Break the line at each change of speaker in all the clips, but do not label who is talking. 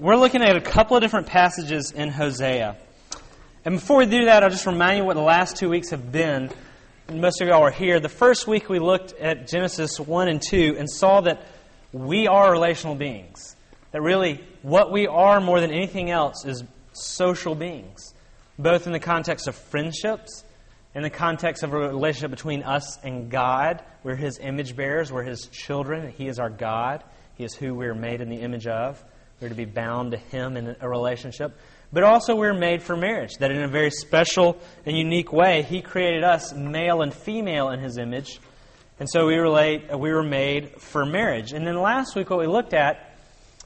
we're looking at a couple of different passages in Hosea. And before we do that, I'll just remind you what the last two weeks have been. Most of y'all are here. The first week we looked at Genesis 1 and 2 and saw that we are relational beings. That really, what we are more than anything else is social beings, both in the context of friendships, in the context of a relationship between us and God. We're His image bearers, we're His children, He is our God, He is who we're made in the image of. We're to be bound to Him in a relationship. But also, we're made for marriage, that in a very special and unique way, He created us male and female in His image. And so we, relate, uh, we were made for marriage. And then last week, what we looked at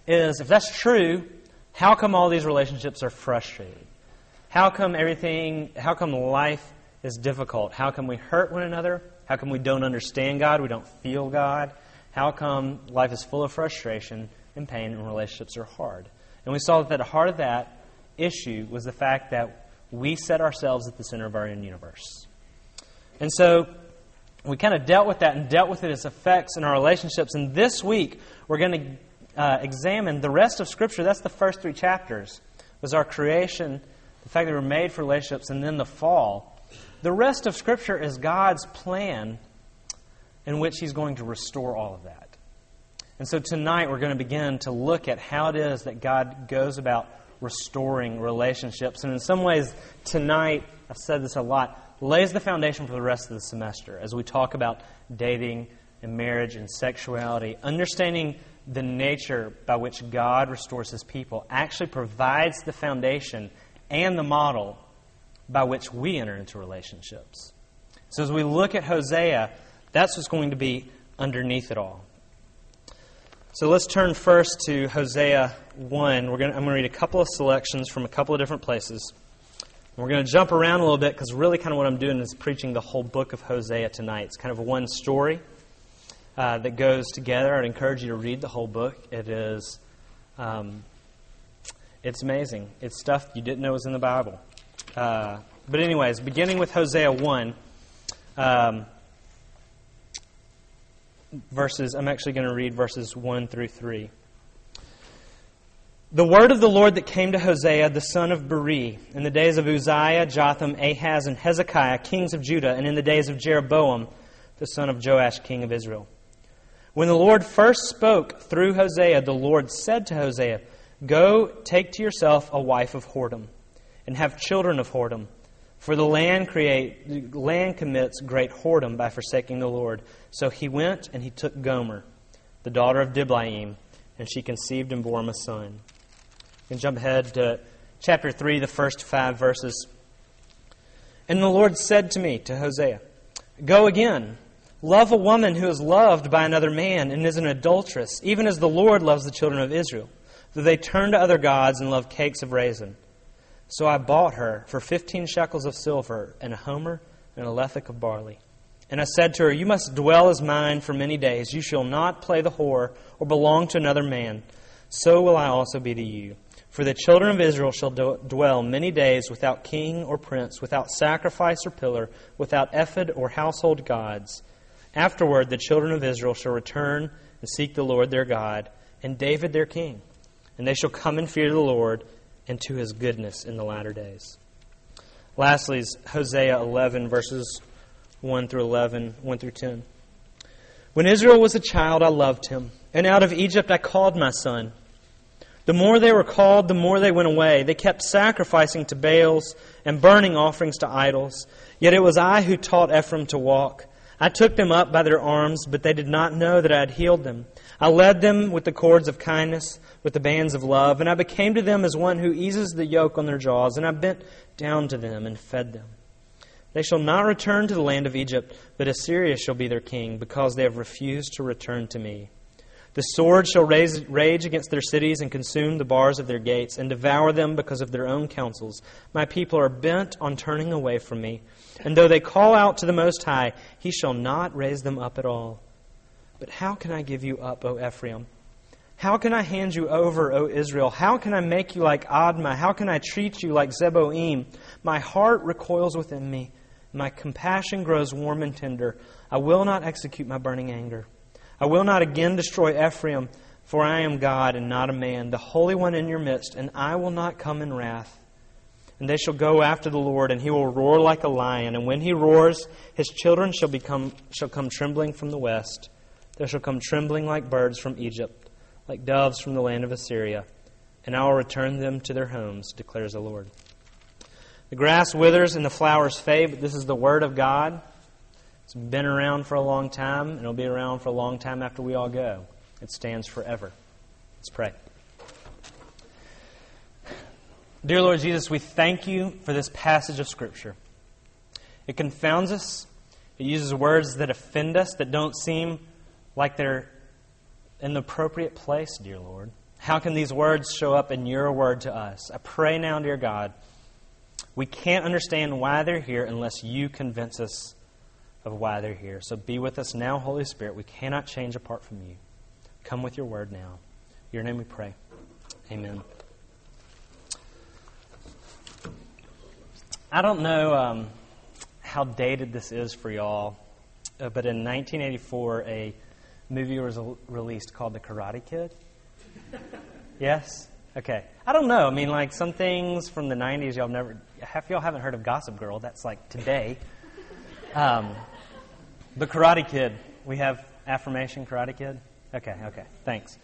is if that's true, how come all these relationships are frustrated? How come everything, how come life is difficult? How come we hurt one another? How come we don't understand God? We don't feel God? How come life is full of frustration and pain and relationships are hard? And we saw that at the heart of that issue was the fact that we set ourselves at the center of our own universe. And so we kind of dealt with that and dealt with it, its effects in our relationships. And this week, we're going to uh, examine the rest of Scripture, that's the first three chapters, was our creation, the fact that we were made for relationships, and then the fall. The rest of Scripture is God's plan in which He's going to restore all of that. And so tonight we're going to begin to look at how it is that God goes about restoring relationships. And in some ways, tonight, I've said this a lot, lays the foundation for the rest of the semester as we talk about dating and marriage and sexuality. Understanding the nature by which God restores his people actually provides the foundation and the model by which we enter into relationships. So as we look at Hosea, that's what's going to be underneath it all. So let's turn first to Hosea 1. We're going to, I'm going to read a couple of selections from a couple of different places. We're going to jump around a little bit because really kind of what I'm doing is preaching the whole book of Hosea tonight. It's kind of one story uh, that goes together. I'd encourage you to read the whole book. It is, um, it's amazing. It's stuff you didn't know was in the Bible. Uh, but anyways, beginning with Hosea 1, um, verses, I'm actually going to read verses 1 through 3. The word of the Lord that came to Hosea, the son of Beeri, in the days of Uzziah, Jotham, Ahaz, and Hezekiah, kings of Judah, and in the days of Jeroboam, the son of Joash, king of Israel. When the Lord first spoke through Hosea, the Lord said to Hosea, Go, take to yourself a wife of whoredom, and have children of whoredom. For the land, create, land commits great whoredom by forsaking the Lord. So he went and he took Gomer, the daughter of Diblaim, and she conceived and bore him a son. Can jump ahead to chapter 3, the first five verses. And the Lord said to me, to Hosea, Go again Love a woman who is loved by another man and is an adulteress, even as the Lord loves the children of Israel, though they turn to other gods and love cakes of raisin. So I bought her for fifteen shekels of silver, and a homer, and a lethek of barley. And I said to her, You must dwell as mine for many days. You shall not play the whore or belong to another man. So will I also be to you. For the children of Israel shall dwell many days without king or prince, without sacrifice or pillar, without ephod or household gods. Afterward, the children of Israel shall return and seek the Lord their God, and David their king. And they shall come and fear the Lord and to his goodness in the latter days. Lastly, is Hosea 11, verses 1 through 11, 1 through 10. When Israel was a child, I loved him, and out of Egypt I called my son. The more they were called, the more they went away. They kept sacrificing to Baals and burning offerings to idols. Yet it was I who taught Ephraim to walk I took them up by their arms, but they did not know that I had healed them. I led them with the cords of kindness, with the bands of love, and I became to them as one who eases the yoke on their jaws, and I bent down to them and fed them. They shall not return to the land of Egypt, but Assyria shall be their king, because they have refused to return to me. The sword shall raise, rage against their cities and consume the bars of their gates, and devour them because of their own counsels. My people are bent on turning away from me. And though they call out to the Most High, he shall not raise them up at all. But how can I give you up, O Ephraim? How can I hand you over, O Israel? How can I make you like Admah? How can I treat you like Zeboim? My heart recoils within me. My compassion grows warm and tender. I will not execute my burning anger. I will not again destroy Ephraim, For I am God and not a man, the Holy One in your midst, and I will not come in wrath. And they shall go after the Lord, and he will roar like a lion. And when he roars, his children shall, become, shall come trembling from the west. They shall come trembling like birds from Egypt, like doves from the land of Assyria. And I will return them to their homes, declares the Lord. The grass withers and the flowers fade, but this is the word of God. It's been around for a long time, and it'll be around for a long time after we all go. It stands forever. Let's pray. Dear Lord Jesus, we thank you for this passage of Scripture. It confounds us. It uses words that offend us, that don't seem like they're in the appropriate place, dear Lord. How can these words show up in your word to us? I pray now, dear God, we can't understand why they're here unless you convince us of why they're here. So be with us now, Holy Spirit. We cannot change apart from you. Come with your word now. In your name we pray. Amen. I don't know um, how dated this is for y'all, uh, but in 1984, a movie was released called The Karate Kid. yes? Okay. I don't know. I mean, like some things from the 90s, y'all never, half y'all haven't heard of Gossip Girl. That's like today. Um, the Karate Kid. We have affirmation Karate Kid. Okay, okay. Thanks.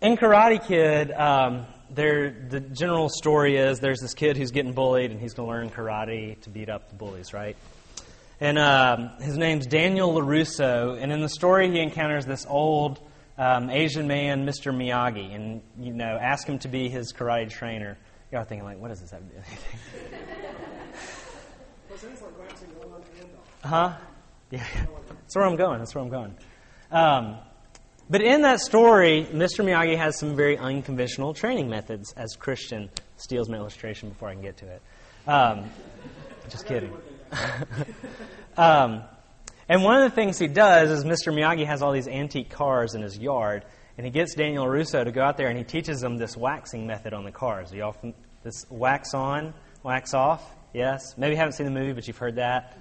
In Karate Kid, um, there, the general story is there's this kid who's getting bullied, and he's going to learn karate to beat up the bullies, right? And um, his name's Daniel LaRusso, and in the story, he encounters this old um, Asian man, Mr. Miyagi, and you know, ask him to be his karate trainer. Y'all are thinking like, what does this have to do with anything? huh? Yeah, that's where I'm going. That's where I'm going. Um, but in that story, Mr. Miyagi has some very unconventional training methods, as Christian steals my illustration before I can get to it. Um, just kidding. um, and one of the things he does is Mr. Miyagi has all these antique cars in his yard, and he gets Daniel Russo to go out there and he teaches them this waxing method on the cars. Are y'all this wax on, wax off? Yes? Maybe you haven't seen the movie, but you've heard that.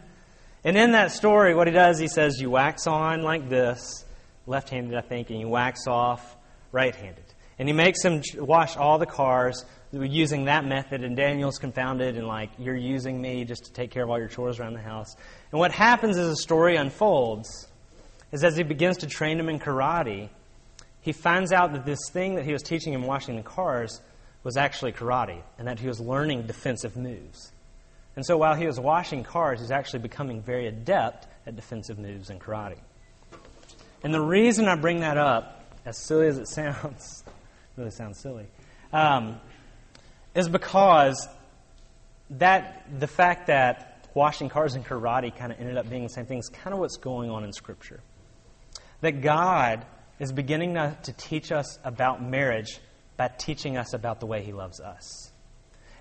And in that story, what he does, he says, you wax on like this, left handed, I think, and you wax off right handed. And he makes him wash all the cars using that method, and Daniel's confounded and like, you're using me just to take care of all your chores around the house. And what happens as the story unfolds is as he begins to train him in karate, he finds out that this thing that he was teaching him washing the cars was actually karate, and that he was learning defensive moves. And so while he was washing cars, he's actually becoming very adept at defensive moves in karate. And the reason I bring that up, as silly as it sounds, really sounds silly, um, is because that the fact that washing cars and karate kind of ended up being the same thing is kind of what's going on in Scripture. That God is beginning to, teach us about marriage by teaching us about the way He loves us.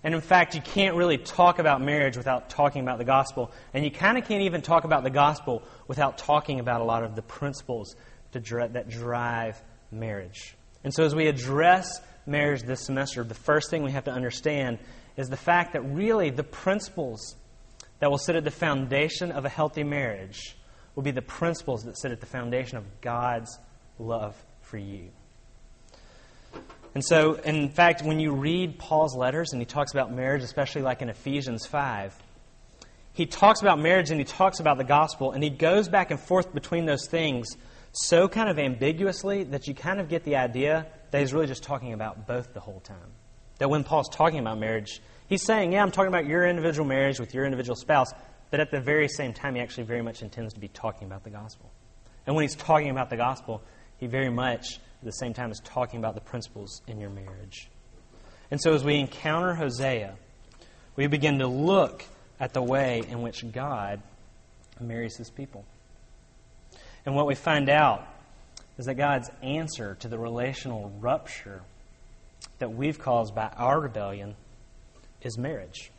And in fact, you can't really talk about marriage without talking about the gospel. And you kind of can't even talk about the gospel without talking about a lot of the principles that drive marriage. And so, as we address marriage this semester, the first thing we have to understand is the fact that really the principles that will sit at the foundation of a healthy marriage will be the principles that sit at the foundation of God's love for you. And so, in fact, when you read Paul's letters and he talks about marriage, especially like in Ephesians 5, he talks about marriage and he talks about the gospel, and he goes back and forth between those things so kind of ambiguously that you kind of get the idea that he's really just talking about both the whole time. That when Paul's talking about marriage, he's saying, Yeah, I'm talking about your individual marriage with your individual spouse, but at the very same time, he actually very much intends to be talking about the gospel. And when he's talking about the gospel, he very much at the same time is talking about the principles in your marriage. And so as we encounter Hosea, we begin to look at the way in which God marries his people. And what we find out is that God's answer to the relational rupture that we've caused by our rebellion is marriage.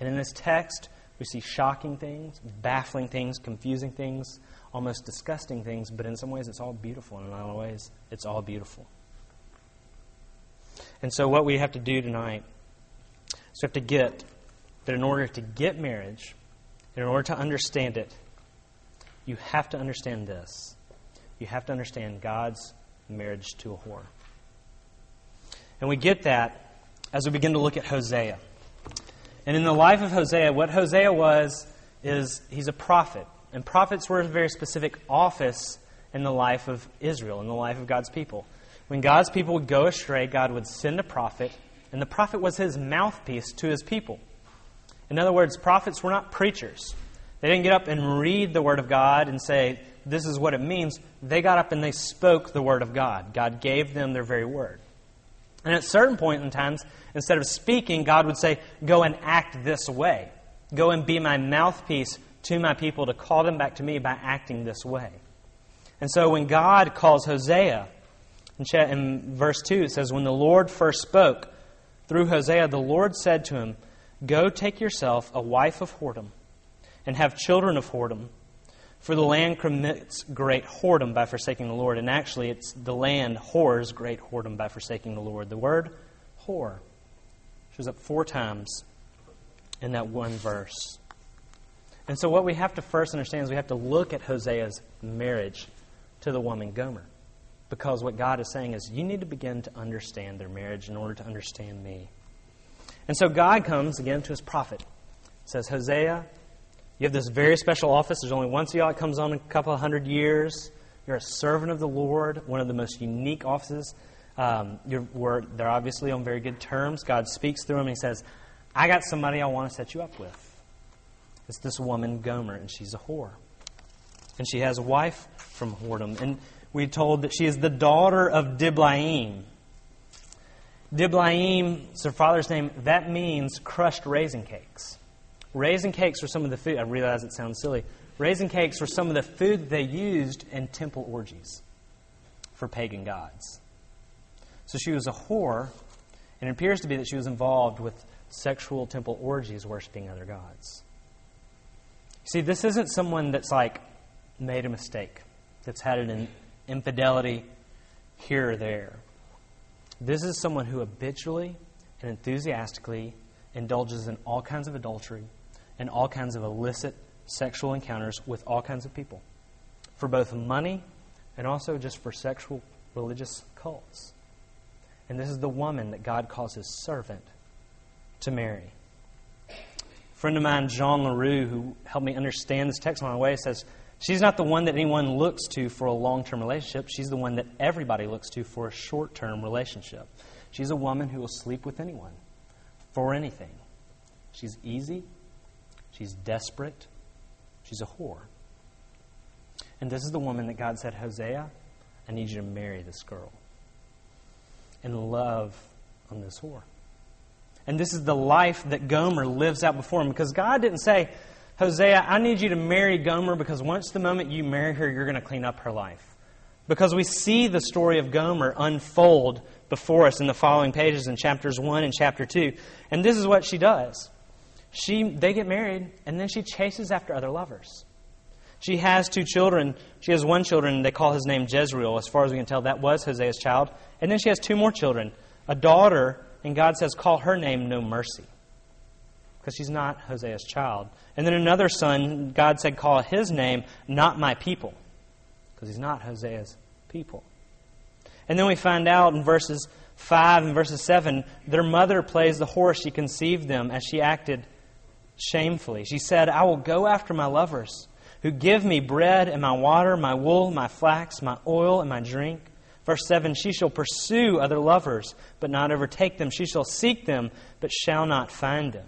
And in this text, we see shocking things, baffling things, confusing things, almost disgusting things, but in some ways it's all beautiful, and in other ways it's all beautiful. And so, what we have to do tonight is we have to get that in order to get marriage, in order to understand it, you have to understand this. You have to understand God's marriage to a whore. And we get that as we begin to look at Hosea. And in the life of Hosea, what Hosea was is he's a prophet. And prophets were a very specific office in the life of Israel, in the life of God's people. When God's people would go astray, God would send a prophet, and the prophet was his mouthpiece to his people. In other words, prophets were not preachers. They didn't get up and read the Word of God and say, This is what it means. They got up and they spoke the Word of God. God gave them their very Word. And at certain point in times, instead of speaking, God would say, Go and act this way. Go and be my mouthpiece to my people to call them back to me by acting this way. And so when God calls Hosea, in verse 2, it says, When the Lord first spoke through Hosea, the Lord said to him, Go take yourself a wife of whoredom, and have children of whoredom. For the land commits great whoredom by forsaking the Lord. And actually, it's the land whores great whoredom by forsaking the Lord. The word whore shows up four times in that one verse. And so, what we have to first understand is we have to look at Hosea's marriage to the woman Gomer. Because what God is saying is, you need to begin to understand their marriage in order to understand me. And so God comes again to his prophet. Says, Hosea, you have this very special office. There's only a year. It comes on in a couple of hundred years. You're a servant of the Lord, one of the most unique offices. Um, they're obviously on very good terms. God speaks through him and he says, I got somebody I want to set you up with. It's this woman, Gomer, and she's a whore. And she has a wife from whoredom. And we're told that she is the daughter of Diblaim. Diblaim is her father's name. That means crushed raisin cakes. Raisin cakes were some of the food. I realize it sounds silly. Raisin cakes were some of the food they used in temple orgies for pagan gods. So she was a whore, and it appears to be that she was involved with sexual temple orgies worshiping other gods. See, this isn't someone that's like made a mistake, that's had an infidelity here or there. This is someone who habitually and enthusiastically indulges in all kinds of adultery and all kinds of illicit sexual encounters with all kinds of people for both money and also just for sexual religious cults. And this is the woman that God calls his servant to marry. A friend of mine, Jean LaRue, who helped me understand this text on my way, says she's not the one that anyone looks to for a long term relationship. She's the one that everybody looks to for a short term relationship. She's a woman who will sleep with anyone for anything. She's easy, she's desperate, she's a whore. And this is the woman that God said, Hosea, I need you to marry this girl and love on this whore. And this is the life that Gomer lives out before him. Because God didn't say, Hosea, I need you to marry Gomer because once the moment you marry her, you're going to clean up her life. Because we see the story of Gomer unfold before us in the following pages in chapters 1 and chapter 2. And this is what she does. She, they get married, and then she chases after other lovers. She has two children. She has one children, they call his name Jezreel. As far as we can tell, that was Hosea's child. And then she has two more children a daughter and God says, call her name no mercy. Because she's not Hosea's child. And then another son, God said, call his name not my people. Because he's not Hosea's people. And then we find out in verses 5 and verses 7 their mother plays the horse she conceived them as she acted shamefully. She said, I will go after my lovers who give me bread and my water, my wool, my flax, my oil, and my drink. Verse 7 She shall pursue other lovers, but not overtake them. She shall seek them, but shall not find them.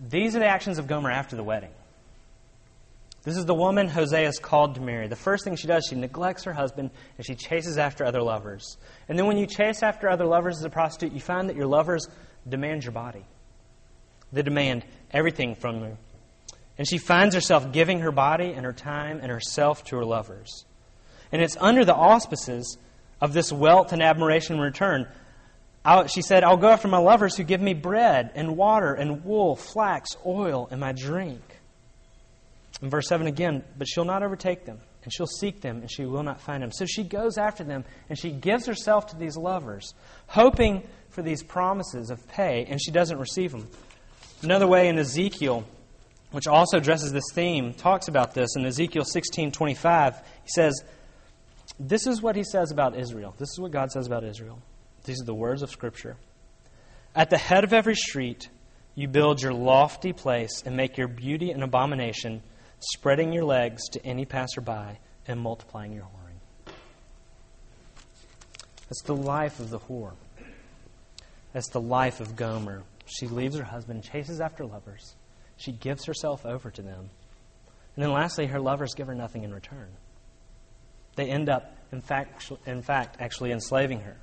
These are the actions of Gomer after the wedding. This is the woman Hosea is called to marry. The first thing she does, she neglects her husband and she chases after other lovers. And then when you chase after other lovers as a prostitute, you find that your lovers demand your body. They demand everything from you. And she finds herself giving her body and her time and herself to her lovers. And it's under the auspices of this wealth and admiration in return. I'll, she said, I'll go after my lovers who give me bread and water and wool, flax, oil, and my drink. In verse 7 again, but she'll not overtake them, and she'll seek them, and she will not find them. So she goes after them, and she gives herself to these lovers, hoping for these promises of pay, and she doesn't receive them. Another way in Ezekiel, which also addresses this theme, talks about this in Ezekiel 16:25. He says, This is what he says about Israel. This is what God says about Israel. These are the words of Scripture. At the head of every street, you build your lofty place and make your beauty an abomination, spreading your legs to any passerby and multiplying your whoring. That's the life of the whore. That's the life of Gomer. She leaves her husband, chases after lovers. She gives herself over to them. And then lastly, her lovers give her nothing in return. They end up, in fact, in fact actually enslaving her.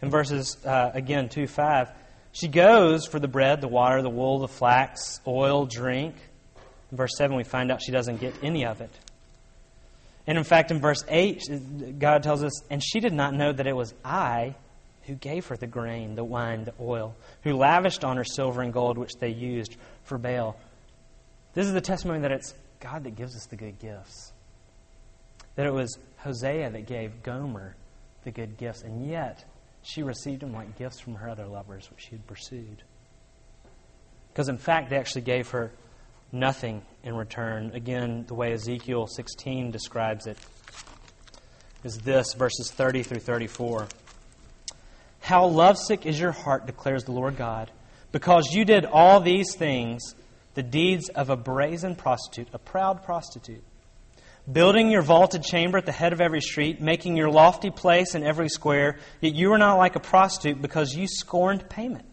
In verses, uh, again, 2 5, she goes for the bread, the water, the wool, the flax, oil, drink. In verse 7, we find out she doesn't get any of it. And in fact, in verse 8, God tells us, And she did not know that it was I who gave her the grain, the wine, the oil, who lavished on her silver and gold, which they used for Baal. This is the testimony that it's God that gives us the good gifts. That it was Hosea that gave Gomer the good gifts, and yet she received them like gifts from her other lovers, which she had pursued. Because in fact, they actually gave her nothing in return. Again, the way Ezekiel 16 describes it is this verses 30 through 34. How lovesick is your heart, declares the Lord God, because you did all these things, the deeds of a brazen prostitute, a proud prostitute. Building your vaulted chamber at the head of every street, making your lofty place in every square, yet you are not like a prostitute because you scorned payment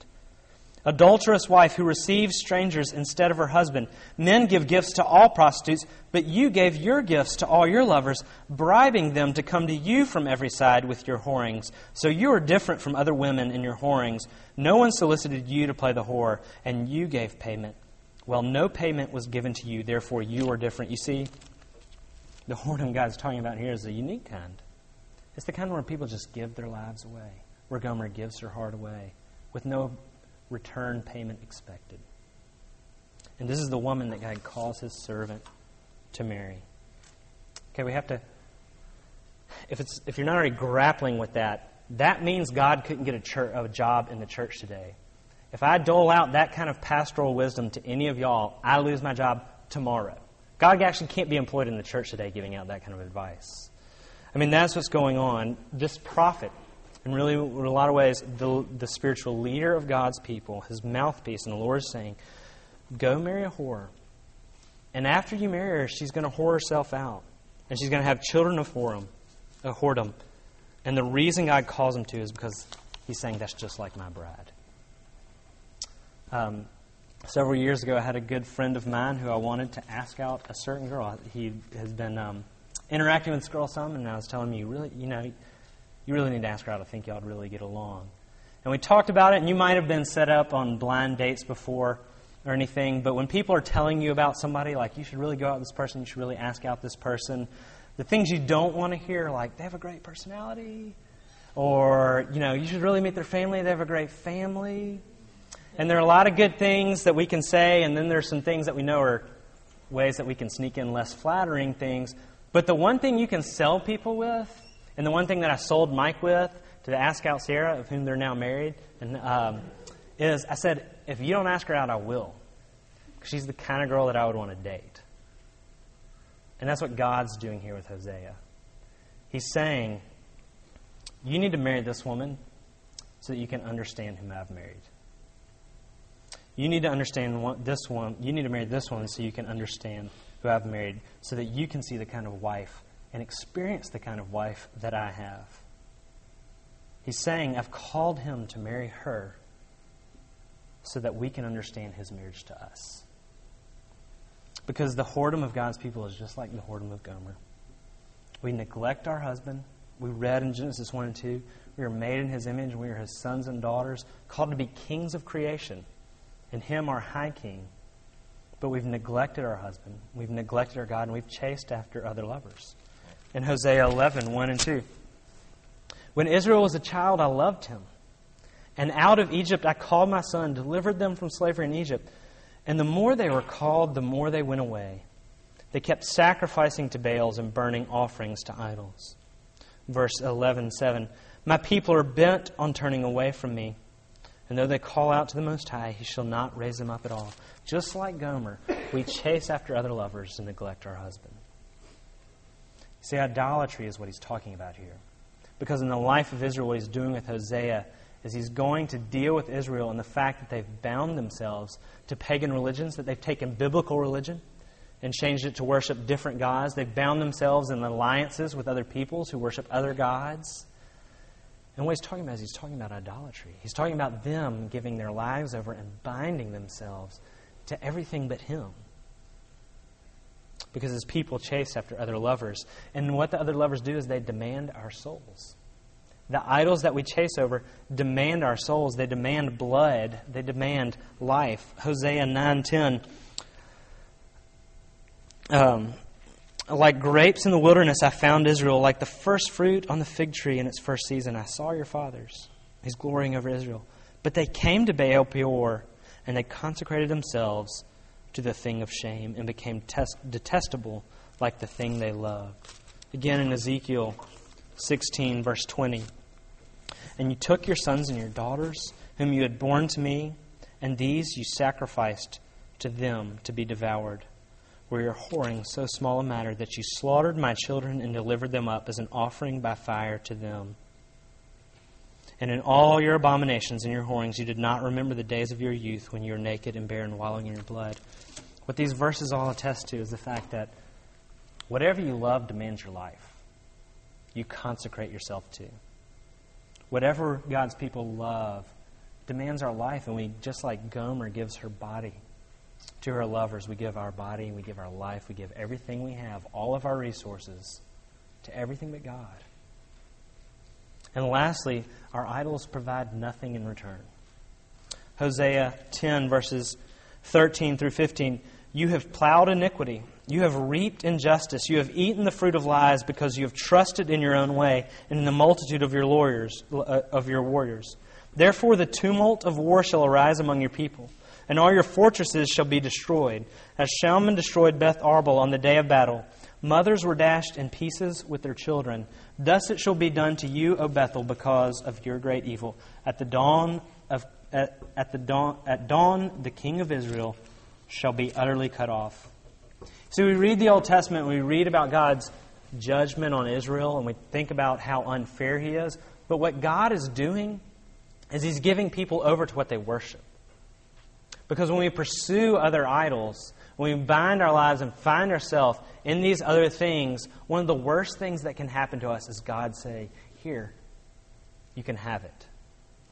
adulterous wife who receives strangers instead of her husband. Men give gifts to all prostitutes, but you gave your gifts to all your lovers, bribing them to come to you from every side with your whorings. So you are different from other women in your whorings. No one solicited you to play the whore, and you gave payment. Well, no payment was given to you, therefore you are different. You see, the whoredom God's talking about here is a unique kind. It's the kind where people just give their lives away, where Gomer gives her heart away with no return payment expected. And this is the woman that God calls his servant to marry. Okay, we have to, if, it's, if you're not already grappling with that, that means God couldn't get a, church, a job in the church today. If I dole out that kind of pastoral wisdom to any of y'all, I lose my job tomorrow. God actually can't be employed in the church today giving out that kind of advice. I mean, that's what's going on. This prophet and really, in a lot of ways, the, the spiritual leader of God's people, his mouthpiece, and the Lord is saying, Go marry a whore. And after you marry her, she's going to whore herself out. And she's going to have children of whoredom, a whoredom. And the reason God calls him to is because he's saying, That's just like my bride. Um, several years ago, I had a good friend of mine who I wanted to ask out a certain girl. He has been um, interacting with this girl some, and I was telling me, really, you know, you really need to ask her out. I think y'all would really get along. And we talked about it, and you might have been set up on blind dates before or anything, but when people are telling you about somebody, like you should really go out with this person, you should really ask out this person, the things you don't want to hear, like they have a great personality, or, you know, you should really meet their family, they have a great family. And there are a lot of good things that we can say, and then there's some things that we know are ways that we can sneak in less flattering things. But the one thing you can sell people with and the one thing that I sold Mike with to ask out Sarah, of whom they're now married, and, um, is I said, if you don't ask her out, I will. Because she's the kind of girl that I would want to date. And that's what God's doing here with Hosea. He's saying, you need to marry this woman so that you can understand whom I've married. You need to understand this one. You need to marry this one so you can understand who I've married, so that you can see the kind of wife and experience the kind of wife that I have. He's saying, I've called him to marry her so that we can understand his marriage to us. Because the whoredom of God's people is just like the whoredom of Gomer. We neglect our husband. We read in Genesis 1 and 2 we are made in his image, and we are his sons and daughters, called to be kings of creation, and him our high king. But we've neglected our husband, we've neglected our God, and we've chased after other lovers in Hosea 11 1 and 2. When Israel was a child, I loved him. And out of Egypt I called my son, delivered them from slavery in Egypt. And the more they were called, the more they went away. They kept sacrificing to Baals and burning offerings to idols. Verse 11 7. My people are bent on turning away from me. And though they call out to the Most High, he shall not raise them up at all. Just like Gomer, we chase after other lovers and neglect our husband See, idolatry is what he's talking about here. Because in the life of Israel, what he's doing with Hosea is he's going to deal with Israel and the fact that they've bound themselves to pagan religions, that they've taken biblical religion and changed it to worship different gods. They've bound themselves in alliances with other peoples who worship other gods. And what he's talking about is he's talking about idolatry. He's talking about them giving their lives over and binding themselves to everything but him. Because his people chase after other lovers. And what the other lovers do is they demand our souls. The idols that we chase over demand our souls. They demand blood. They demand life. Hosea 9.10 um, like grapes in the wilderness, I found Israel. Like the first fruit on the fig tree in its first season, I saw your fathers. He's glorying over Israel. But they came to Baal Peor, and they consecrated themselves to the thing of shame and became test- detestable like the thing they loved. Again in Ezekiel 16, verse 20. And you took your sons and your daughters, whom you had borne to me, and these you sacrificed to them to be devoured were your whoring so small a matter that you slaughtered my children and delivered them up as an offering by fire to them. And in all your abominations and your whorings, you did not remember the days of your youth when you were naked and bare and wallowing in your blood. What these verses all attest to is the fact that whatever you love demands your life. You consecrate yourself to. Whatever God's people love demands our life, and we, just like Gomer gives her body to her lovers, we give our body, we give our life, we give everything we have, all of our resources, to everything but God. And lastly, our idols provide nothing in return. Hosea 10, verses 13 through 15. You have plowed iniquity. You have reaped injustice. You have eaten the fruit of lies because you have trusted in your own way and in the multitude of your lawyers, uh, of your warriors. Therefore, the tumult of war shall arise among your people and all your fortresses shall be destroyed, as Shalman destroyed Beth Arbel on the day of battle. Mothers were dashed in pieces with their children. Thus it shall be done to you, O Bethel, because of your great evil. At the dawn at, at the dawn at dawn the king of Israel shall be utterly cut off. So we read the Old Testament, we read about God's judgment on Israel, and we think about how unfair he is. But what God is doing is he's giving people over to what they worship. Because when we pursue other idols, when we bind our lives and find ourselves in these other things, one of the worst things that can happen to us is God say, Here, you can have it.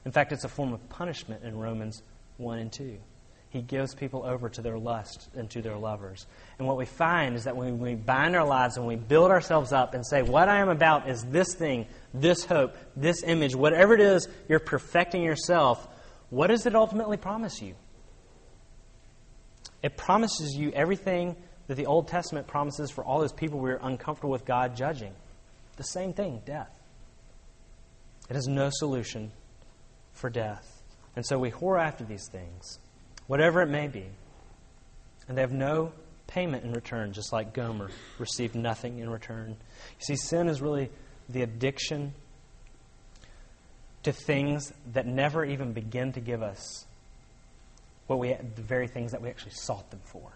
In fact, it's a form of punishment in Romans 1 and 2. He gives people over to their lust and to their lovers. And what we find is that when we bind our lives and we build ourselves up and say, What I am about is this thing, this hope, this image, whatever it is you're perfecting yourself, what does it ultimately promise you? It promises you everything that the Old Testament promises for all those people we are uncomfortable with God judging. The same thing, death. It has no solution for death. And so we whore after these things, whatever it may be. And they have no payment in return, just like Gomer received nothing in return. You see, sin is really the addiction to things that never even begin to give us what we, the very things that we actually sought them for.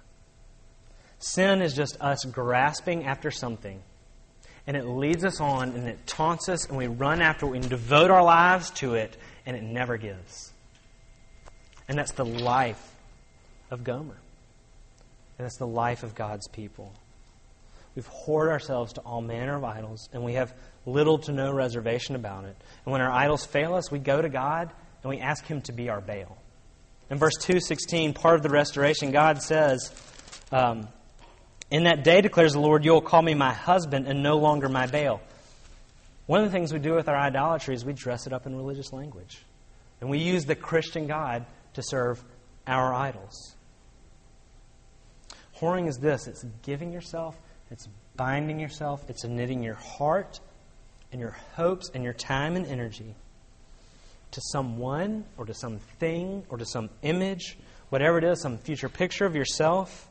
Sin is just us grasping after something, and it leads us on, and it taunts us, and we run after it, and devote our lives to it, and it never gives. And that's the life of Gomer. And that's the life of God's people. We've hoarded ourselves to all manner of idols, and we have little to no reservation about it. And when our idols fail us, we go to God and we ask Him to be our Baal. In verse 216, part of the restoration, God says, um, In that day, declares the Lord, you will call me my husband and no longer my Baal. One of the things we do with our idolatry is we dress it up in religious language. And we use the Christian God to serve our idols. Whoring is this it's giving yourself, it's binding yourself, it's knitting your heart and your hopes and your time and energy to someone or to something or to some image, whatever it is, some future picture of yourself.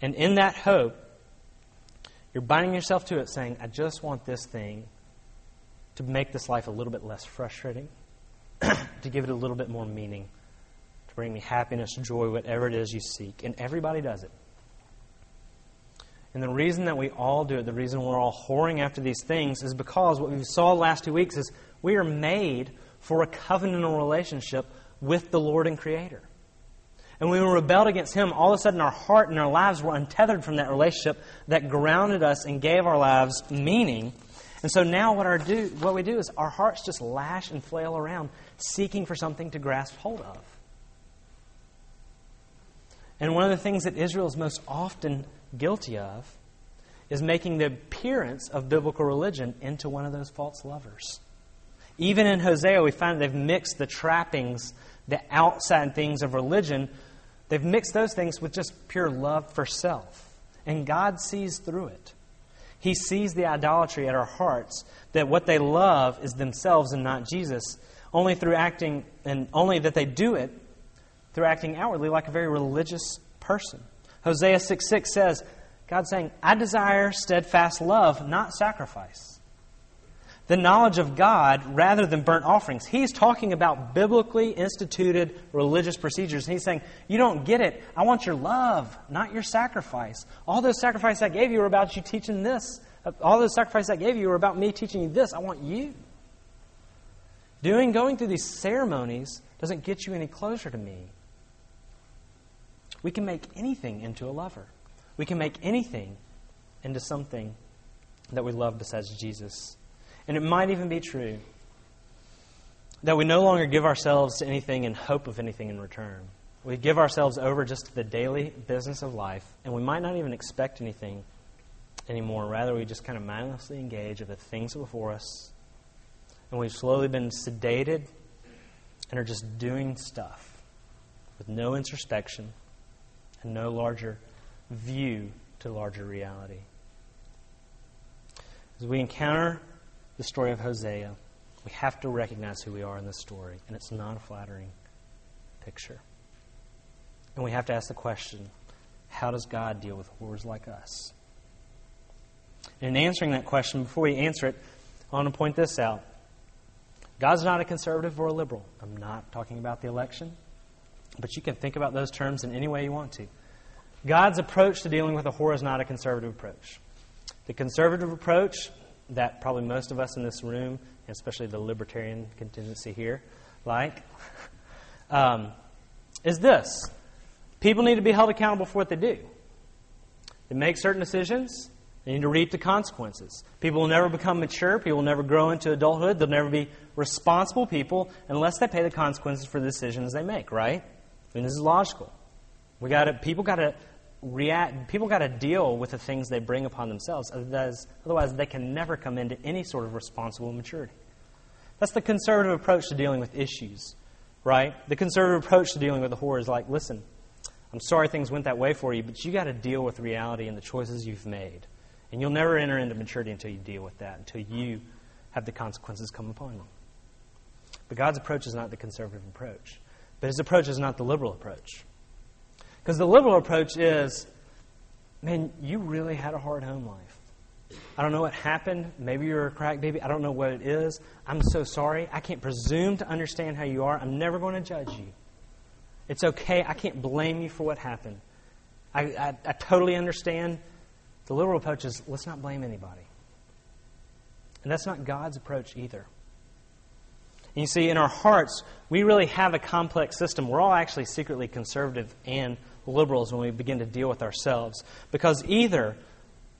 And in that hope, you're binding yourself to it, saying, I just want this thing to make this life a little bit less frustrating, to give it a little bit more meaning, to bring me happiness, joy, whatever it is you seek. And everybody does it. And the reason that we all do it, the reason we're all whoring after these things, is because what we saw last two weeks is we are made for a covenantal relationship with the Lord and Creator. And when we rebelled against Him, all of a sudden our heart and our lives were untethered from that relationship that grounded us and gave our lives meaning. And so now what, our do, what we do is our hearts just lash and flail around, seeking for something to grasp hold of. And one of the things that Israel is most often guilty of is making the appearance of biblical religion into one of those false lovers. Even in Hosea, we find they've mixed the trappings, the outside things of religion, they've mixed those things with just pure love for self. And God sees through it. He sees the idolatry at our hearts, that what they love is themselves and not Jesus, only through acting, and only that they do it through acting outwardly like a very religious person. Hosea 6 6 says, God saying, I desire steadfast love, not sacrifice. The knowledge of God rather than burnt offerings. He's talking about biblically instituted religious procedures. And he's saying, You don't get it. I want your love, not your sacrifice. All those sacrifices I gave you were about you teaching this. All those sacrifices I gave you were about me teaching you this. I want you. Doing, going through these ceremonies doesn't get you any closer to me. We can make anything into a lover. We can make anything into something that we love besides Jesus. And it might even be true that we no longer give ourselves to anything in hope of anything in return. We give ourselves over just to the daily business of life, and we might not even expect anything anymore. Rather, we just kind of mindlessly engage with the things before us, and we've slowly been sedated and are just doing stuff with no introspection and no larger view to larger reality. As we encounter the story of Hosea, we have to recognize who we are in this story, and it's not a flattering picture. And we have to ask the question how does God deal with whores like us? And in answering that question, before we answer it, I want to point this out. God's not a conservative or a liberal. I'm not talking about the election. But you can think about those terms in any way you want to. God's approach to dealing with a whore is not a conservative approach. The conservative approach that probably most of us in this room, especially the libertarian contingency here, like, um, is this people need to be held accountable for what they do. They make certain decisions, they need to reap the consequences. People will never become mature, people will never grow into adulthood, they'll never be responsible people unless they pay the consequences for the decisions they make, right? I mean, this is logical. We got to people got to react. People got to deal with the things they bring upon themselves. Otherwise, otherwise, they can never come into any sort of responsible maturity. That's the conservative approach to dealing with issues, right? The conservative approach to dealing with the whore is like, listen, I'm sorry things went that way for you, but you got to deal with reality and the choices you've made, and you'll never enter into maturity until you deal with that, until you have the consequences come upon you. But God's approach is not the conservative approach. But his approach is not the liberal approach. Because the liberal approach is, man, you really had a hard home life. I don't know what happened. Maybe you're a crack baby. I don't know what it is. I'm so sorry. I can't presume to understand how you are. I'm never going to judge you. It's okay. I can't blame you for what happened. I, I, I totally understand. The liberal approach is let's not blame anybody. And that's not God's approach either. And you see, in our hearts, we really have a complex system. We're all actually secretly conservative and liberals when we begin to deal with ourselves. Because either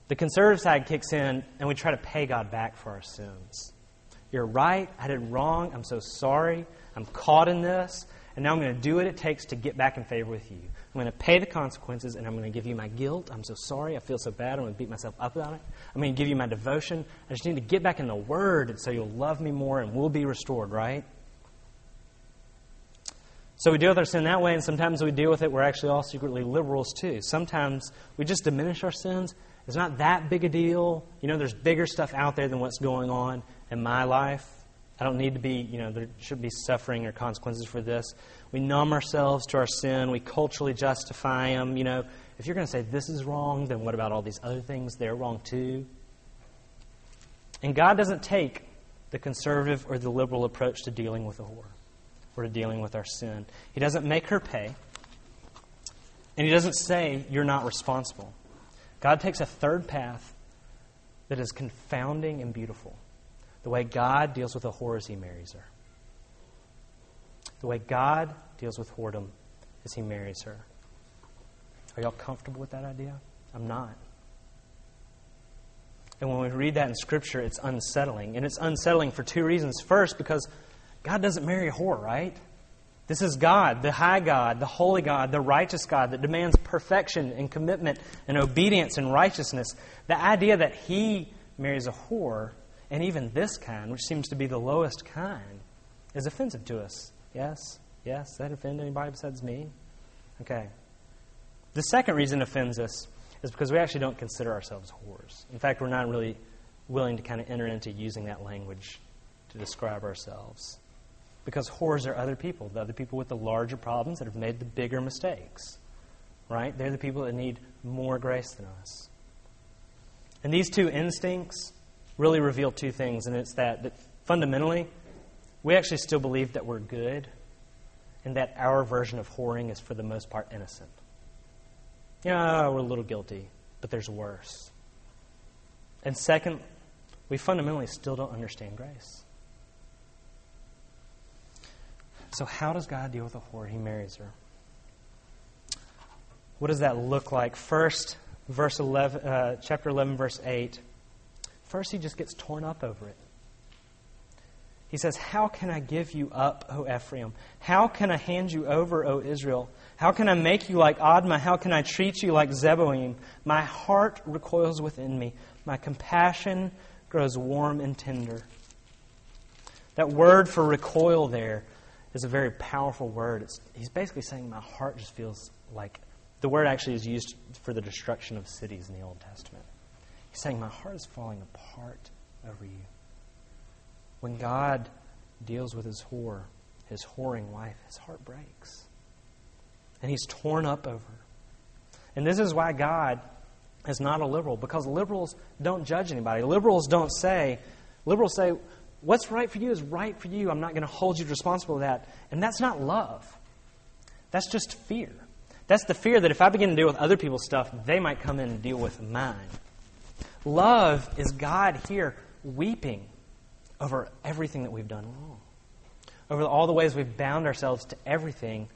the conservative side kicks in and we try to pay God back for our sins. You're right. I did wrong. I'm so sorry. I'm caught in this. And now I'm going to do what it takes to get back in favor with you. I'm going to pay the consequences and I'm going to give you my guilt. I'm so sorry. I feel so bad. I'm going to beat myself up about it. I'm going to give you my devotion. I just need to get back in the Word so you'll love me more and we'll be restored, right? So we deal with our sin that way, and sometimes we deal with it. We're actually all secretly liberals too. Sometimes we just diminish our sins. It's not that big a deal. You know, there's bigger stuff out there than what's going on in my life. I don't need to be, you know, there should be suffering or consequences for this. We numb ourselves to our sin. We culturally justify them. You know, if you're going to say this is wrong, then what about all these other things? They're wrong too. And God doesn't take the conservative or the liberal approach to dealing with a whore to dealing with our sin. He doesn't make her pay. And he doesn't say, you're not responsible. God takes a third path that is confounding and beautiful. The way God deals with a whore as he marries her. The way God deals with whoredom as he marries her. Are y'all comfortable with that idea? I'm not. And when we read that in Scripture, it's unsettling. And it's unsettling for two reasons. First, because God doesn't marry a whore, right? This is God, the high God, the holy God, the righteous God that demands perfection and commitment and obedience and righteousness. The idea that He marries a whore, and even this kind, which seems to be the lowest kind, is offensive to us. Yes? Yes? That offend anybody besides me? Okay. The second reason it offends us is because we actually don't consider ourselves whores. In fact, we're not really willing to kind of enter into using that language to describe ourselves. Because whores are other people, the other people with the larger problems that have made the bigger mistakes. Right? They're the people that need more grace than us. And these two instincts really reveal two things, and it's that, that fundamentally, we actually still believe that we're good and that our version of whoring is for the most part innocent. Yeah, we're a little guilty, but there's worse. And second, we fundamentally still don't understand grace. So, how does God deal with a whore? He marries her. What does that look like? First, verse 11, uh, chapter 11, verse 8. First, he just gets torn up over it. He says, How can I give you up, O Ephraim? How can I hand you over, O Israel? How can I make you like Admah? How can I treat you like Zeboim? My heart recoils within me. My compassion grows warm and tender. That word for recoil there is a very powerful word. It's, he's basically saying, My heart just feels like. The word actually is used for the destruction of cities in the Old Testament. He's saying, My heart is falling apart over you. When God deals with his whore, his whoring wife, his heart breaks. And he's torn up over. And this is why God is not a liberal, because liberals don't judge anybody. Liberals don't say, liberals say, what's right for you is right for you. I'm not going to hold you responsible for that. And that's not love. That's just fear. That's the fear that if I begin to deal with other people's stuff, they might come in and deal with mine. Love is God here weeping over everything that we've done wrong, over all the ways we've bound ourselves to everything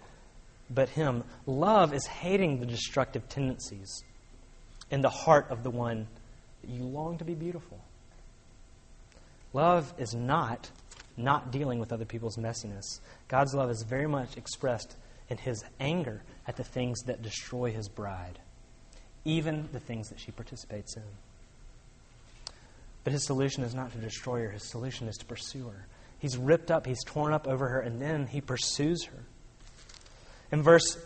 but Him. Love is hating the destructive tendencies in the heart of the one that you long to be beautiful. Love is not not dealing with other people's messiness. God's love is very much expressed in His anger at the things that destroy His bride, even the things that she participates in. But his solution is not to destroy her, his solution is to pursue her. He's ripped up, he's torn up over her, and then he pursues her. In verse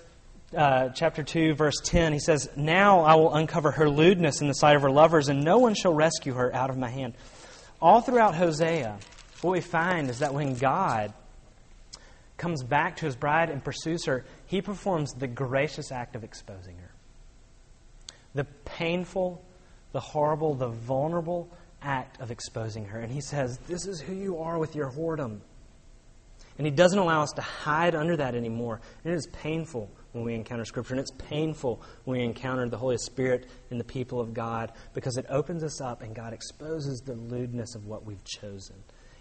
uh, chapter 2, verse 10, he says, Now I will uncover her lewdness in the sight of her lovers, and no one shall rescue her out of my hand. All throughout Hosea, what we find is that when God comes back to his bride and pursues her, he performs the gracious act of exposing her. The painful, the horrible, the vulnerable act of exposing her. And he says, This is who you are with your whoredom. And he doesn't allow us to hide under that anymore. And it is painful when we encounter Scripture, and it's painful when we encounter the Holy Spirit and the people of God because it opens us up and God exposes the lewdness of what we've chosen.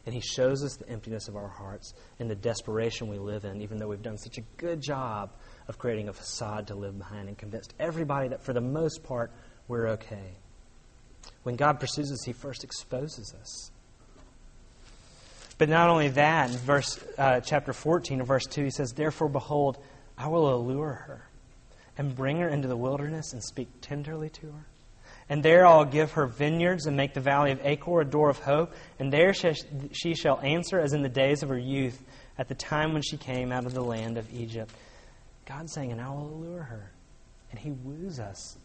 And He shows us the emptiness of our hearts and the desperation we live in, even though we've done such a good job of creating a facade to live behind and convinced everybody that for the most part we're okay. When God pursues us, He first exposes us. But not only that, in verse uh, chapter 14 of verse 2, he says, Therefore, behold, I will allure her and bring her into the wilderness and speak tenderly to her. And there I'll give her vineyards and make the valley of Achor a door of hope. And there she shall answer as in the days of her youth, at the time when she came out of the land of Egypt. God's saying, and I will allure her. And he woos us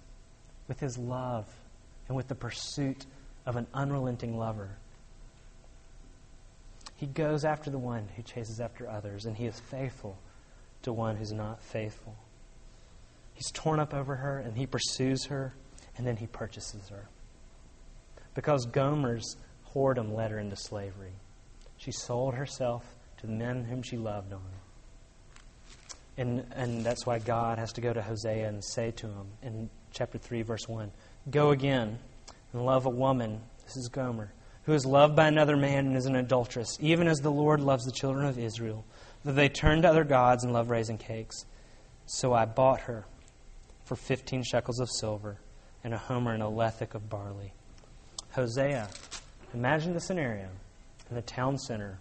with his love and with the pursuit of an unrelenting lover. He goes after the one who chases after others, and he is faithful to one who's not faithful. He's torn up over her, and he pursues her, and then he purchases her. Because Gomer's whoredom led her into slavery. She sold herself to the men whom she loved on. And, and that's why God has to go to Hosea and say to him, in chapter 3, verse 1. Go again and love a woman, this is Gomer, who is loved by another man and is an adulteress, even as the Lord loves the children of Israel, that they turn to other gods and love raisin cakes. So I bought her for 15 shekels of silver and a homer and a lethech of barley. Hosea, imagine the scenario in the town center.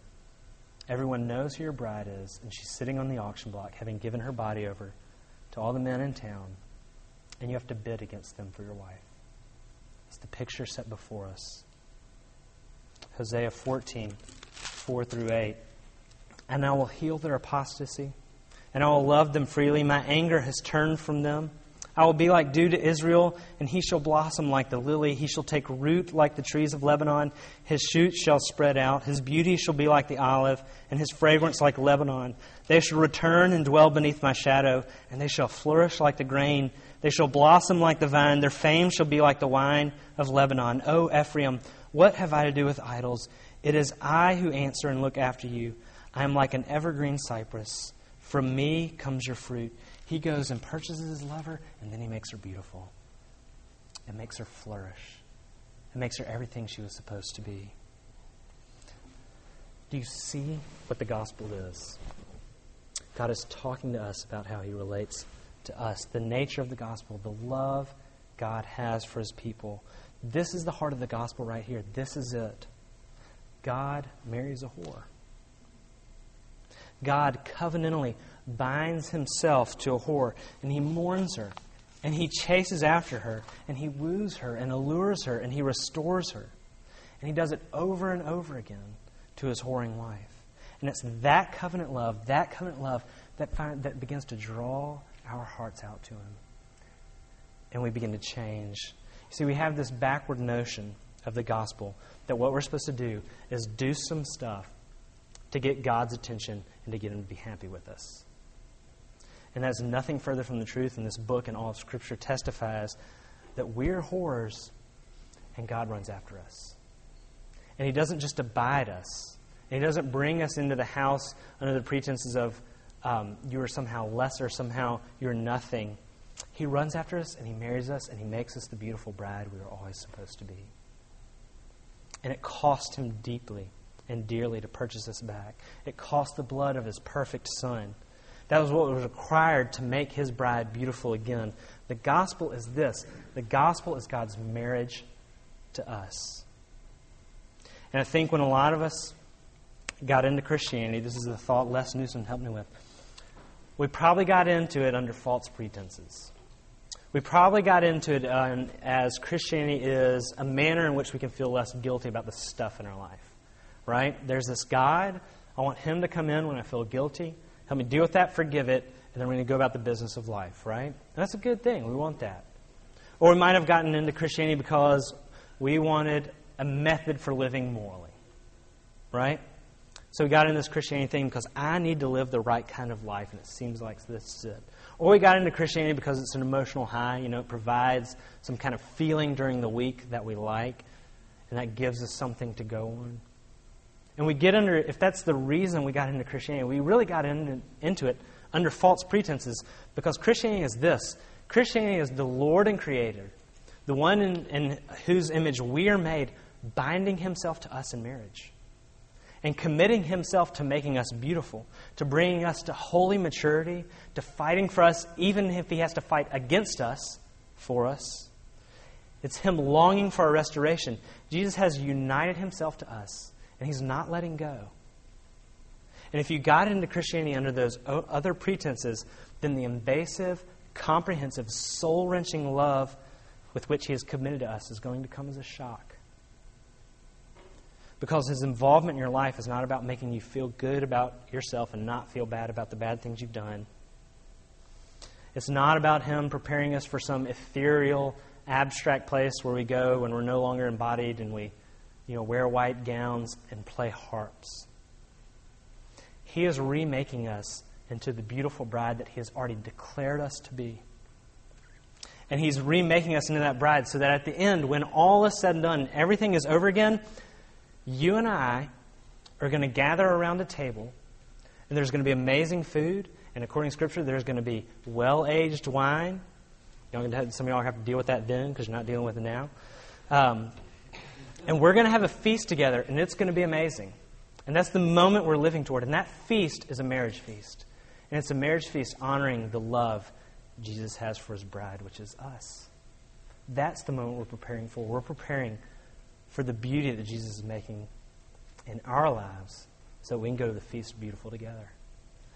Everyone knows who your bride is, and she's sitting on the auction block, having given her body over to all the men in town, and you have to bid against them for your wife. It's the picture set before us. Hosea 14, 4 through 8. And I will heal their apostasy, and I will love them freely. My anger has turned from them. I will be like dew to Israel, and he shall blossom like the lily. He shall take root like the trees of Lebanon. His shoots shall spread out. His beauty shall be like the olive, and his fragrance like Lebanon. They shall return and dwell beneath my shadow, and they shall flourish like the grain. They shall blossom like the vine. Their fame shall be like the wine of Lebanon. O Ephraim, what have I to do with idols? It is I who answer and look after you. I am like an evergreen cypress. From me comes your fruit. He goes and purchases his lover, and then he makes her beautiful. It makes her flourish. It makes her everything she was supposed to be. Do you see what the gospel is? God is talking to us about how he relates to us, the nature of the gospel, the love God has for his people. This is the heart of the gospel right here. This is it. God marries a whore. God covenantally binds himself to a whore, and he mourns her, and he chases after her, and he woos her, and allures her, and he restores her. And he does it over and over again to his whoring wife. And it's that covenant love, that covenant love, that, find, that begins to draw our hearts out to him. And we begin to change. See, we have this backward notion of the gospel that what we're supposed to do is do some stuff to get God's attention and to get him to be happy with us. And that's nothing further from the truth, and this book and all of Scripture testifies that we're whores and God runs after us. And He doesn't just abide us, and He doesn't bring us into the house under the pretenses of um, you are somehow lesser, somehow you're nothing. He runs after us and He marries us and He makes us the beautiful bride we were always supposed to be. And it cost Him deeply and dearly to purchase us back. It cost the blood of His perfect Son that was what was required to make his bride beautiful again. The gospel is this the gospel is God's marriage to us. And I think when a lot of us got into Christianity, this is the thought Les Newsom helped me with, we probably got into it under false pretenses. We probably got into it uh, as Christianity is a manner in which we can feel less guilty about the stuff in our life. Right? There's this God. I want Him to come in when I feel guilty. Help me deal with that, forgive it, and then we're going to go about the business of life, right? And that's a good thing. We want that. Or we might have gotten into Christianity because we wanted a method for living morally, right? So we got into this Christianity thing because I need to live the right kind of life, and it seems like this is it. Or we got into Christianity because it's an emotional high. You know, it provides some kind of feeling during the week that we like, and that gives us something to go on. And we get under, if that's the reason we got into Christianity, we really got in, into it under false pretenses because Christianity is this Christianity is the Lord and Creator, the one in, in whose image we are made, binding Himself to us in marriage and committing Himself to making us beautiful, to bringing us to holy maturity, to fighting for us, even if He has to fight against us for us. It's Him longing for our restoration. Jesus has united Himself to us and he's not letting go. And if you got into Christianity under those other pretenses, then the invasive, comprehensive, soul wrenching love with which he has committed to us is going to come as a shock. Because his involvement in your life is not about making you feel good about yourself and not feel bad about the bad things you've done. It's not about him preparing us for some ethereal, abstract place where we go when we're no longer embodied and we you know, wear white gowns and play harps. He is remaking us into the beautiful bride that He has already declared us to be. And He's remaking us into that bride so that at the end, when all is said and done, everything is over again, you and I are going to gather around a table, and there's going to be amazing food, and according to Scripture, there's going to be well aged wine, Y'all some of y'all have to deal with that then because you're not dealing with it now. Um, and we're going to have a feast together, and it's going to be amazing. And that's the moment we're living toward. And that feast is a marriage feast. And it's a marriage feast honoring the love Jesus has for his bride, which is us. That's the moment we're preparing for. We're preparing for the beauty that Jesus is making in our lives so we can go to the feast beautiful together.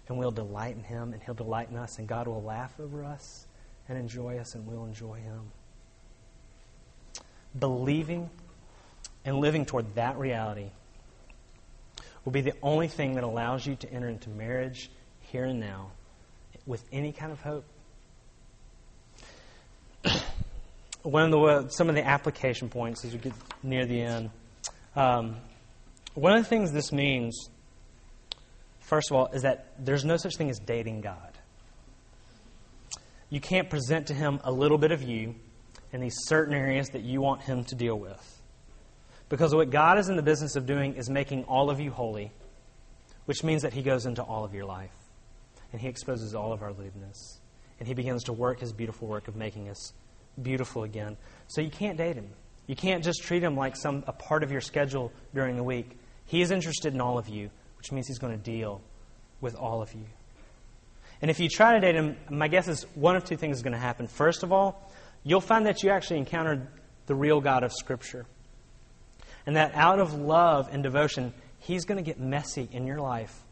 And we'll delight in him, and he'll delight in us, and God will laugh over us and enjoy us, and we'll enjoy him. Believing and living toward that reality will be the only thing that allows you to enter into marriage here and now with any kind of hope. One of the some of the application points as we get near the end. Um, one of the things this means, first of all, is that there's no such thing as dating God. You can't present to Him a little bit of you in these certain areas that you want Him to deal with. Because what God is in the business of doing is making all of you holy, which means that He goes into all of your life. And He exposes all of our lewdness. And He begins to work His beautiful work of making us beautiful again. So you can't date Him. You can't just treat Him like some, a part of your schedule during the week. He is interested in all of you, which means He's going to deal with all of you. And if you try to date Him, my guess is one of two things is going to happen. First of all, you'll find that you actually encountered the real God of Scripture. And that out of love and devotion, He's going to get messy in your life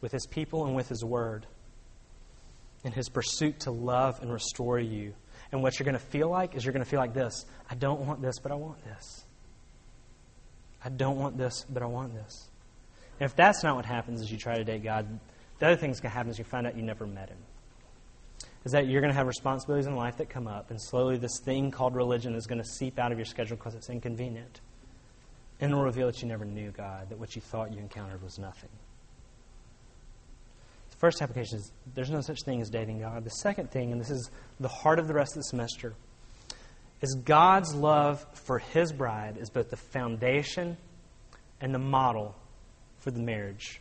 with His people and with His Word. In His pursuit to love and restore you. And what you're going to feel like is you're going to feel like this I don't want this, but I want this. I don't want this, but I want this. And if that's not what happens as you try to date God, the other thing that's going to happen is you find out you never met Him. Is that you're going to have responsibilities in life that come up, and slowly this thing called religion is going to seep out of your schedule because it's inconvenient and it'll reveal that you never knew God, that what you thought you encountered was nothing. The first application is there's no such thing as dating God. The second thing, and this is the heart of the rest of the semester, is God's love for His bride is both the foundation and the model for the marriage.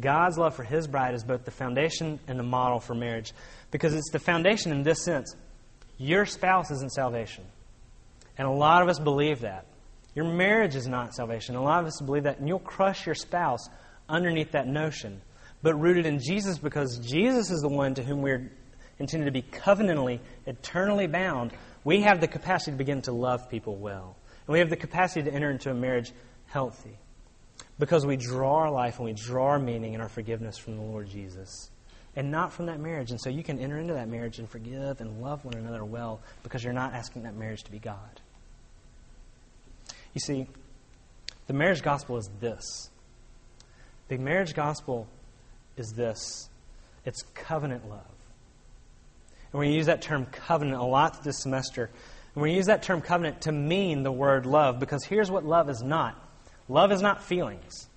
God's love for His bride is both the foundation and the model for marriage because it's the foundation in this sense. Your spouse isn't salvation. And a lot of us believe that. Your marriage is not salvation. A lot of us believe that, and you'll crush your spouse underneath that notion. But rooted in Jesus, because Jesus is the one to whom we're intended to be covenantally, eternally bound, we have the capacity to begin to love people well. And we have the capacity to enter into a marriage healthy. Because we draw our life and we draw our meaning and our forgiveness from the Lord Jesus. And not from that marriage. And so you can enter into that marriage and forgive and love one another well because you're not asking that marriage to be God. You see, the marriage gospel is this. The marriage gospel is this it's covenant love. And we're going to use that term covenant a lot this semester. And to use that term covenant to mean the word love because here's what love is not love is not feelings.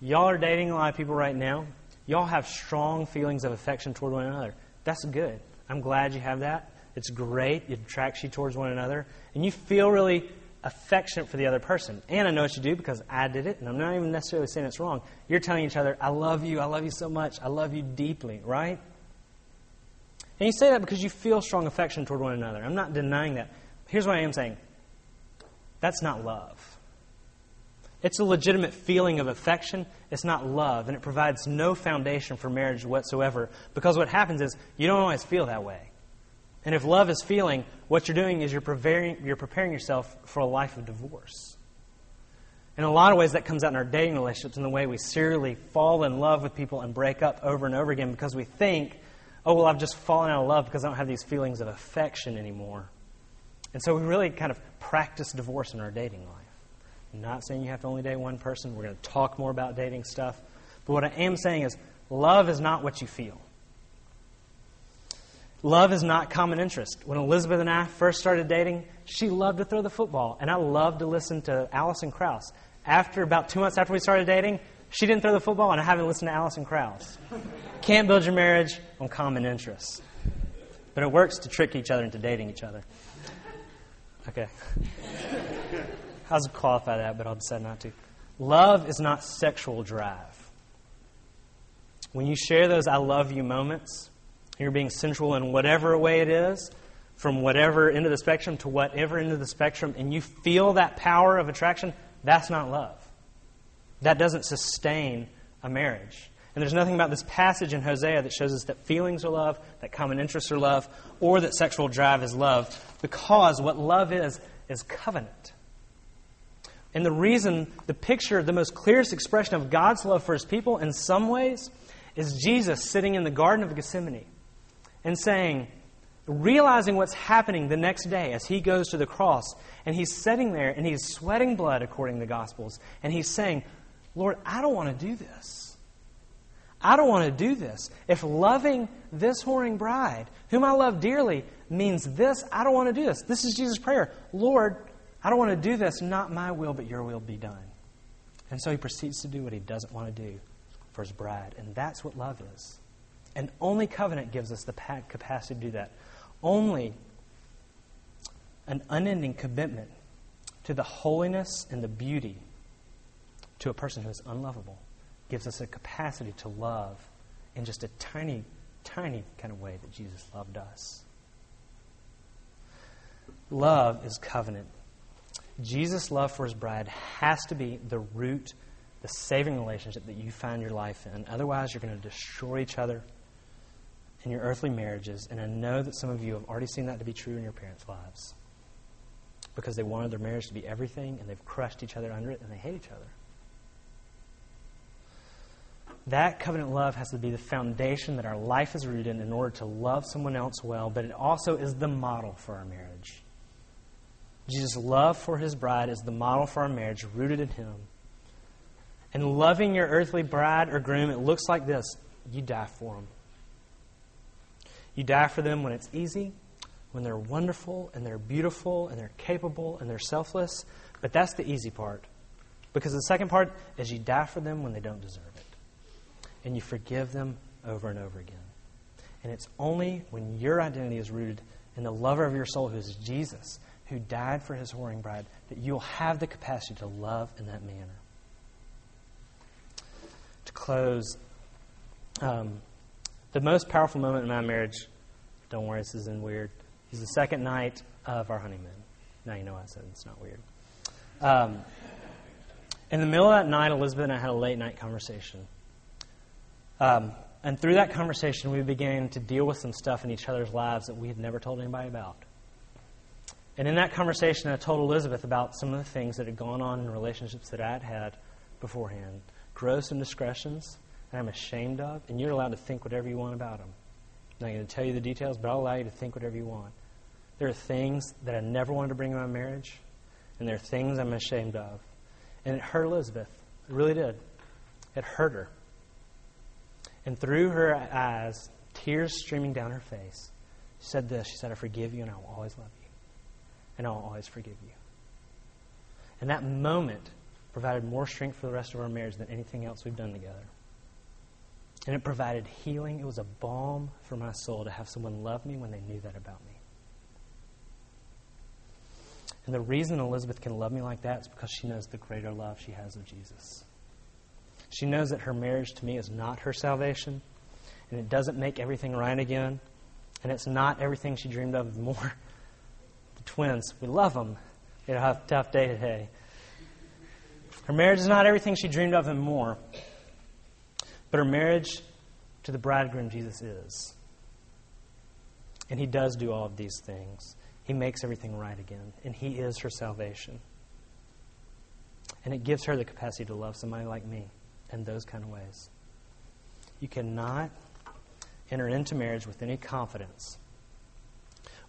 Y'all are dating a lot of people right now. Y'all have strong feelings of affection toward one another. That's good. I'm glad you have that. It's great. It attracts you towards one another. And you feel really affectionate for the other person. And I know what you do because I did it, and I'm not even necessarily saying it's wrong. You're telling each other, I love you, I love you so much, I love you deeply, right? And you say that because you feel strong affection toward one another. I'm not denying that. Here's what I am saying that's not love. It's a legitimate feeling of affection. It's not love, and it provides no foundation for marriage whatsoever because what happens is you don't always feel that way. And if love is feeling, what you're doing is you're preparing, you're preparing yourself for a life of divorce. In a lot of ways, that comes out in our dating relationships in the way we serially fall in love with people and break up over and over again because we think, oh, well, I've just fallen out of love because I don't have these feelings of affection anymore. And so we really kind of practice divorce in our dating life. I'm not saying you have to only date one person. We're going to talk more about dating stuff. But what I am saying is, love is not what you feel. Love is not common interest. When Elizabeth and I first started dating, she loved to throw the football, and I loved to listen to Alison Krauss. After about two months after we started dating, she didn't throw the football, and I haven't listened to Alison Krauss. Can't build your marriage on common interests. But it works to trick each other into dating each other. Okay. I was qualify that, but I'll decide not to. Love is not sexual drive. When you share those I love you moments, you're being sensual in whatever way it is, from whatever end of the spectrum to whatever end of the spectrum, and you feel that power of attraction, that's not love. That doesn't sustain a marriage. And there's nothing about this passage in Hosea that shows us that feelings are love, that common interests are love, or that sexual drive is love, because what love is, is covenant. And the reason, the picture, the most clearest expression of God's love for his people in some ways is Jesus sitting in the Garden of Gethsemane and saying, realizing what's happening the next day as he goes to the cross, and he's sitting there and he's sweating blood according to the Gospels, and he's saying, Lord, I don't want to do this. I don't want to do this. If loving this whoring bride, whom I love dearly, means this, I don't want to do this. This is Jesus' prayer. Lord, I don't want to do this. Not my will, but your will be done. And so he proceeds to do what he doesn't want to do for his bride. And that's what love is. And only covenant gives us the capacity to do that. Only an unending commitment to the holiness and the beauty to a person who is unlovable gives us a capacity to love in just a tiny, tiny kind of way that Jesus loved us. Love is covenant. Jesus' love for his bride has to be the root, the saving relationship that you find your life in. Otherwise, you're going to destroy each other in your earthly marriages. And I know that some of you have already seen that to be true in your parents' lives because they wanted their marriage to be everything and they've crushed each other under it and they hate each other. That covenant love has to be the foundation that our life is rooted in in order to love someone else well, but it also is the model for our marriage. Jesus' love for his bride is the model for our marriage, rooted in him. And loving your earthly bride or groom, it looks like this you die for them. You die for them when it's easy, when they're wonderful and they're beautiful and they're capable and they're selfless. But that's the easy part. Because the second part is you die for them when they don't deserve it. And you forgive them over and over again. And it's only when your identity is rooted in the lover of your soul, who is Jesus, who died for his whoring bride, that you'll have the capacity to love in that manner. To close, um, the most powerful moment in my marriage, don't worry, this isn't weird, is the second night of our honeymoon. Now you know I said it's not weird. Um, in the middle of that night, Elizabeth and I had a late night conversation. Um, and through that conversation, we began to deal with some stuff in each other's lives that we had never told anybody about. And in that conversation, I told Elizabeth about some of the things that had gone on in relationships that I had had beforehand gross indiscretions I'm ashamed of, and you're allowed to think whatever you want about them. I'm not going to tell you the details, but I'll allow you to think whatever you want. There are things that I never wanted to bring in my marriage, and there are things I'm ashamed of. And it hurt Elizabeth. It really did. It hurt her. And through her eyes, tears streaming down her face, she said this She said, I forgive you, and I will always love you. And I will always forgive you. And that moment provided more strength for the rest of our marriage than anything else we've done together. And it provided healing. It was a balm for my soul to have someone love me when they knew that about me. And the reason Elizabeth can love me like that is because she knows the greater love she has of Jesus. She knows that her marriage to me is not her salvation, and it doesn't make everything right again, and it's not everything she dreamed of more. The twins, we love them. They have a tough day today. Her marriage is not everything she dreamed of and more. But her marriage to the bridegroom, Jesus, is. And he does do all of these things. He makes everything right again. And he is her salvation. And it gives her the capacity to love somebody like me in those kind of ways. You cannot enter into marriage with any confidence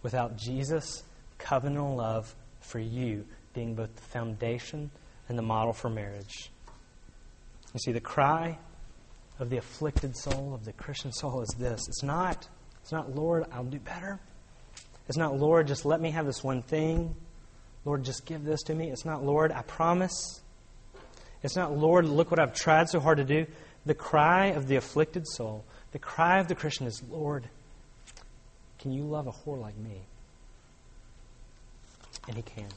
without Jesus' covenantal love for you being both the foundation and the model for marriage. You see, the cry of the afflicted soul, of the Christian soul, is this. It's not, it's not, Lord, I'll do better. It's not, Lord, just let me have this one thing. Lord, just give this to me. It's not, Lord, I promise. It's not, Lord, look what I've tried so hard to do. The cry of the afflicted soul, the cry of the Christian is, Lord, can you love a whore like me? And he can.